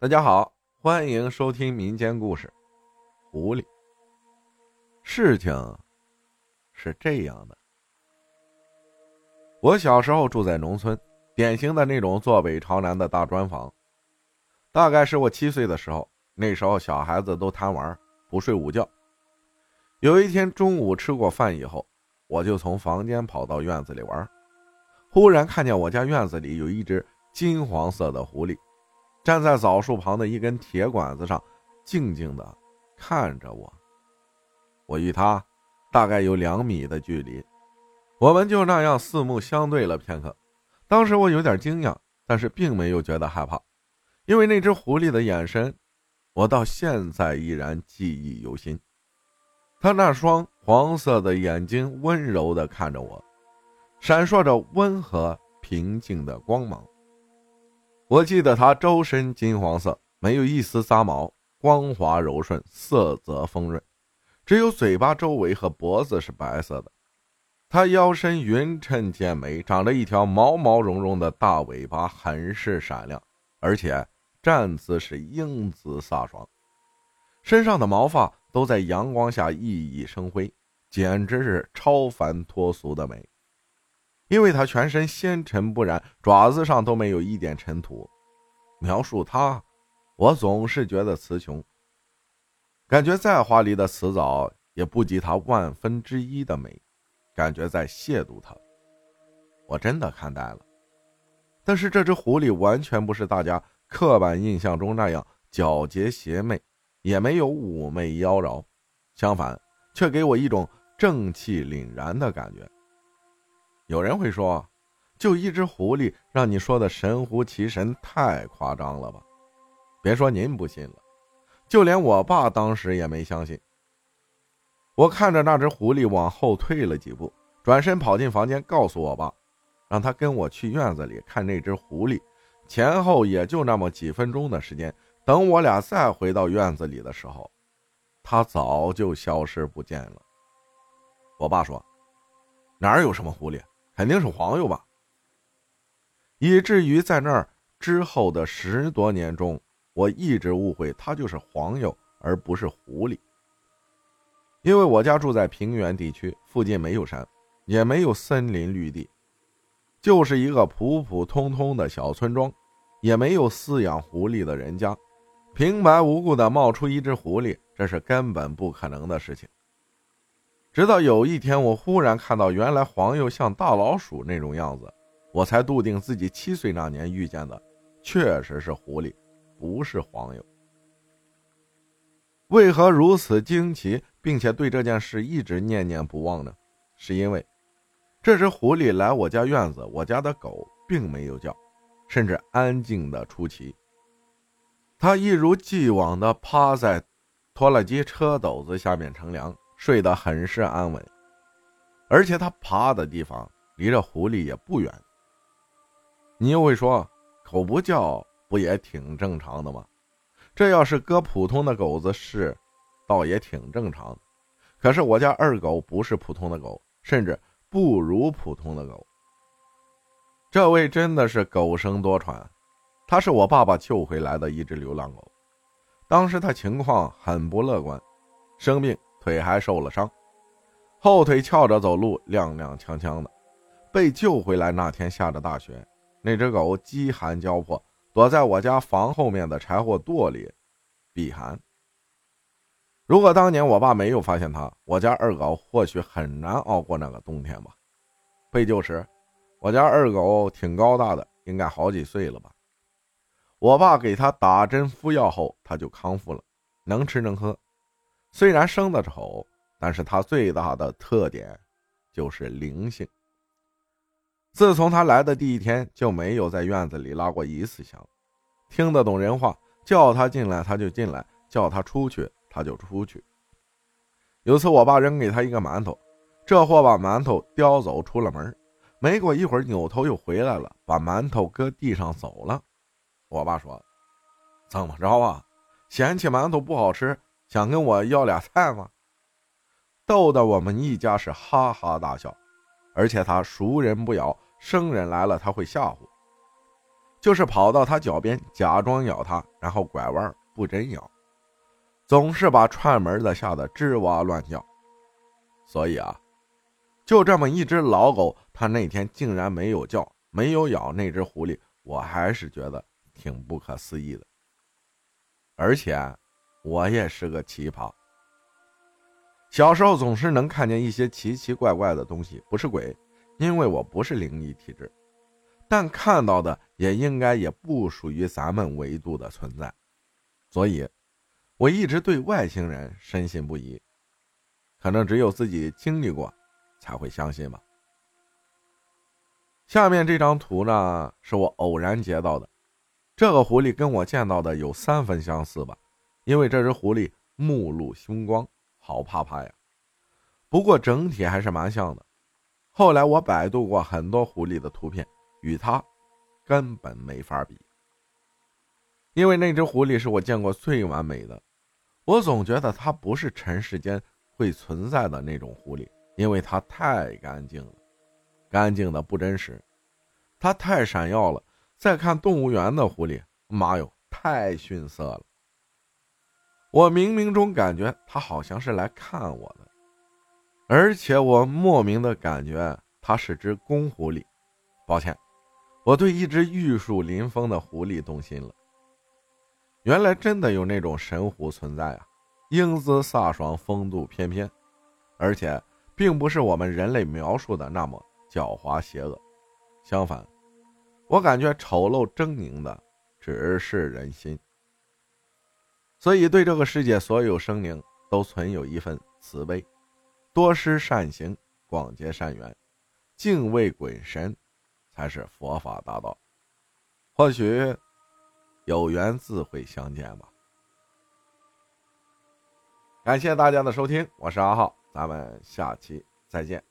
大家好，欢迎收听民间故事《狐狸》。事情是这样的：我小时候住在农村，典型的那种坐北朝南的大砖房。大概是我七岁的时候，那时候小孩子都贪玩，不睡午觉。有一天中午吃过饭以后，我就从房间跑到院子里玩，忽然看见我家院子里有一只金黄色的狐狸。站在枣树旁的一根铁管子上，静静的看着我。我与他大概有两米的距离，我们就那样四目相对了片刻。当时我有点惊讶，但是并没有觉得害怕，因为那只狐狸的眼神，我到现在依然记忆犹新。他那双黄色的眼睛温柔的看着我，闪烁着温和平静的光芒。我记得它周身金黄色，没有一丝杂毛，光滑柔顺，色泽丰润。只有嘴巴周围和脖子是白色的。它腰身匀称健美，长着一条毛毛茸茸的大尾巴，很是闪亮，而且站姿是英姿飒爽。身上的毛发都在阳光下熠熠生辉，简直是超凡脱俗的美。因为它全身纤尘不染，爪子上都没有一点尘土。描述它，我总是觉得词穷。感觉再华丽的词藻也不及它万分之一的美，感觉在亵渎它。我真的看呆了。但是这只狐狸完全不是大家刻板印象中那样皎洁邪魅，也没有妩媚妖娆，相反，却给我一种正气凛然的感觉。有人会说，就一只狐狸，让你说的神乎其神，太夸张了吧？别说您不信了，就连我爸当时也没相信。我看着那只狐狸往后退了几步，转身跑进房间，告诉我爸，让他跟我去院子里看那只狐狸。前后也就那么几分钟的时间，等我俩再回到院子里的时候，它早就消失不见了。我爸说：“哪儿有什么狐狸？”肯定是黄油吧，以至于在那儿之后的十多年中，我一直误会它就是黄油，而不是狐狸。因为我家住在平原地区，附近没有山，也没有森林绿地，就是一个普普通通的小村庄，也没有饲养狐狸的人家，平白无故的冒出一只狐狸，这是根本不可能的事情。直到有一天，我忽然看到，原来黄鼬像大老鼠那种样子，我才笃定自己七岁那年遇见的确实是狐狸，不是黄鼬。为何如此惊奇，并且对这件事一直念念不忘呢？是因为这只狐狸来我家院子，我家的狗并没有叫，甚至安静的出奇。它一如既往的趴在拖拉机车斗子下面乘凉。睡得很是安稳，而且他趴的地方离这狐狸也不远。你又会说，狗不叫不也挺正常的吗？这要是搁普通的狗子是，倒也挺正常。可是我家二狗不是普通的狗，甚至不如普通的狗。这位真的是狗生多舛，他是我爸爸救回来的一只流浪狗。当时他情况很不乐观，生病。腿还受了伤，后腿翘着走路，踉踉跄跄的。被救回来那天下着大雪，那只狗饥寒交迫，躲在我家房后面的柴火垛里避寒。如果当年我爸没有发现它，我家二狗或许很难熬过那个冬天吧。被救时，我家二狗挺高大的，应该好几岁了吧。我爸给它打针敷药后，它就康复了，能吃能喝。虽然生的丑，但是它最大的特点就是灵性。自从他来的第一天，就没有在院子里拉过一次香，听得懂人话，叫他进来他就进来，叫他出去他就出去。有次我爸扔给他一个馒头，这货把馒头叼走出了门，没过一会儿扭头又回来了，把馒头搁地上走了。我爸说：“怎么着啊？嫌弃馒头不好吃？”想跟我要俩菜吗？逗得我们一家是哈哈大笑。而且他熟人不咬，生人来了他会吓唬。就是跑到他脚边，假装咬他，然后拐弯不真咬，总是把串门的吓得吱哇乱叫。所以啊，就这么一只老狗，它那天竟然没有叫，没有咬那只狐狸，我还是觉得挺不可思议的。而且，我也是个奇葩。小时候总是能看见一些奇奇怪怪的东西，不是鬼，因为我不是灵异体质，但看到的也应该也不属于咱们维度的存在，所以，我一直对外星人深信不疑。可能只有自己经历过，才会相信吧。下面这张图呢，是我偶然截到的，这个狐狸跟我见到的有三分相似吧，因为这只狐狸目露凶光。好怕怕呀！不过整体还是蛮像的。后来我百度过很多狐狸的图片，与它根本没法比。因为那只狐狸是我见过最完美的，我总觉得它不是尘世间会存在的那种狐狸，因为它太干净了，干净的不真实。它太闪耀了。再看动物园的狐狸，妈哟，太逊色了。我冥冥中感觉他好像是来看我的，而且我莫名的感觉他是只公狐狸。抱歉，我对一只玉树临风的狐狸动心了。原来真的有那种神狐存在啊，英姿飒爽，风度翩翩，而且并不是我们人类描述的那么狡猾邪恶。相反，我感觉丑陋狰狞的只是人心。所以，对这个世界所有生灵都存有一份慈悲，多施善行，广结善缘，敬畏鬼神，才是佛法大道。或许有缘自会相见吧。感谢大家的收听，我是阿浩，咱们下期再见。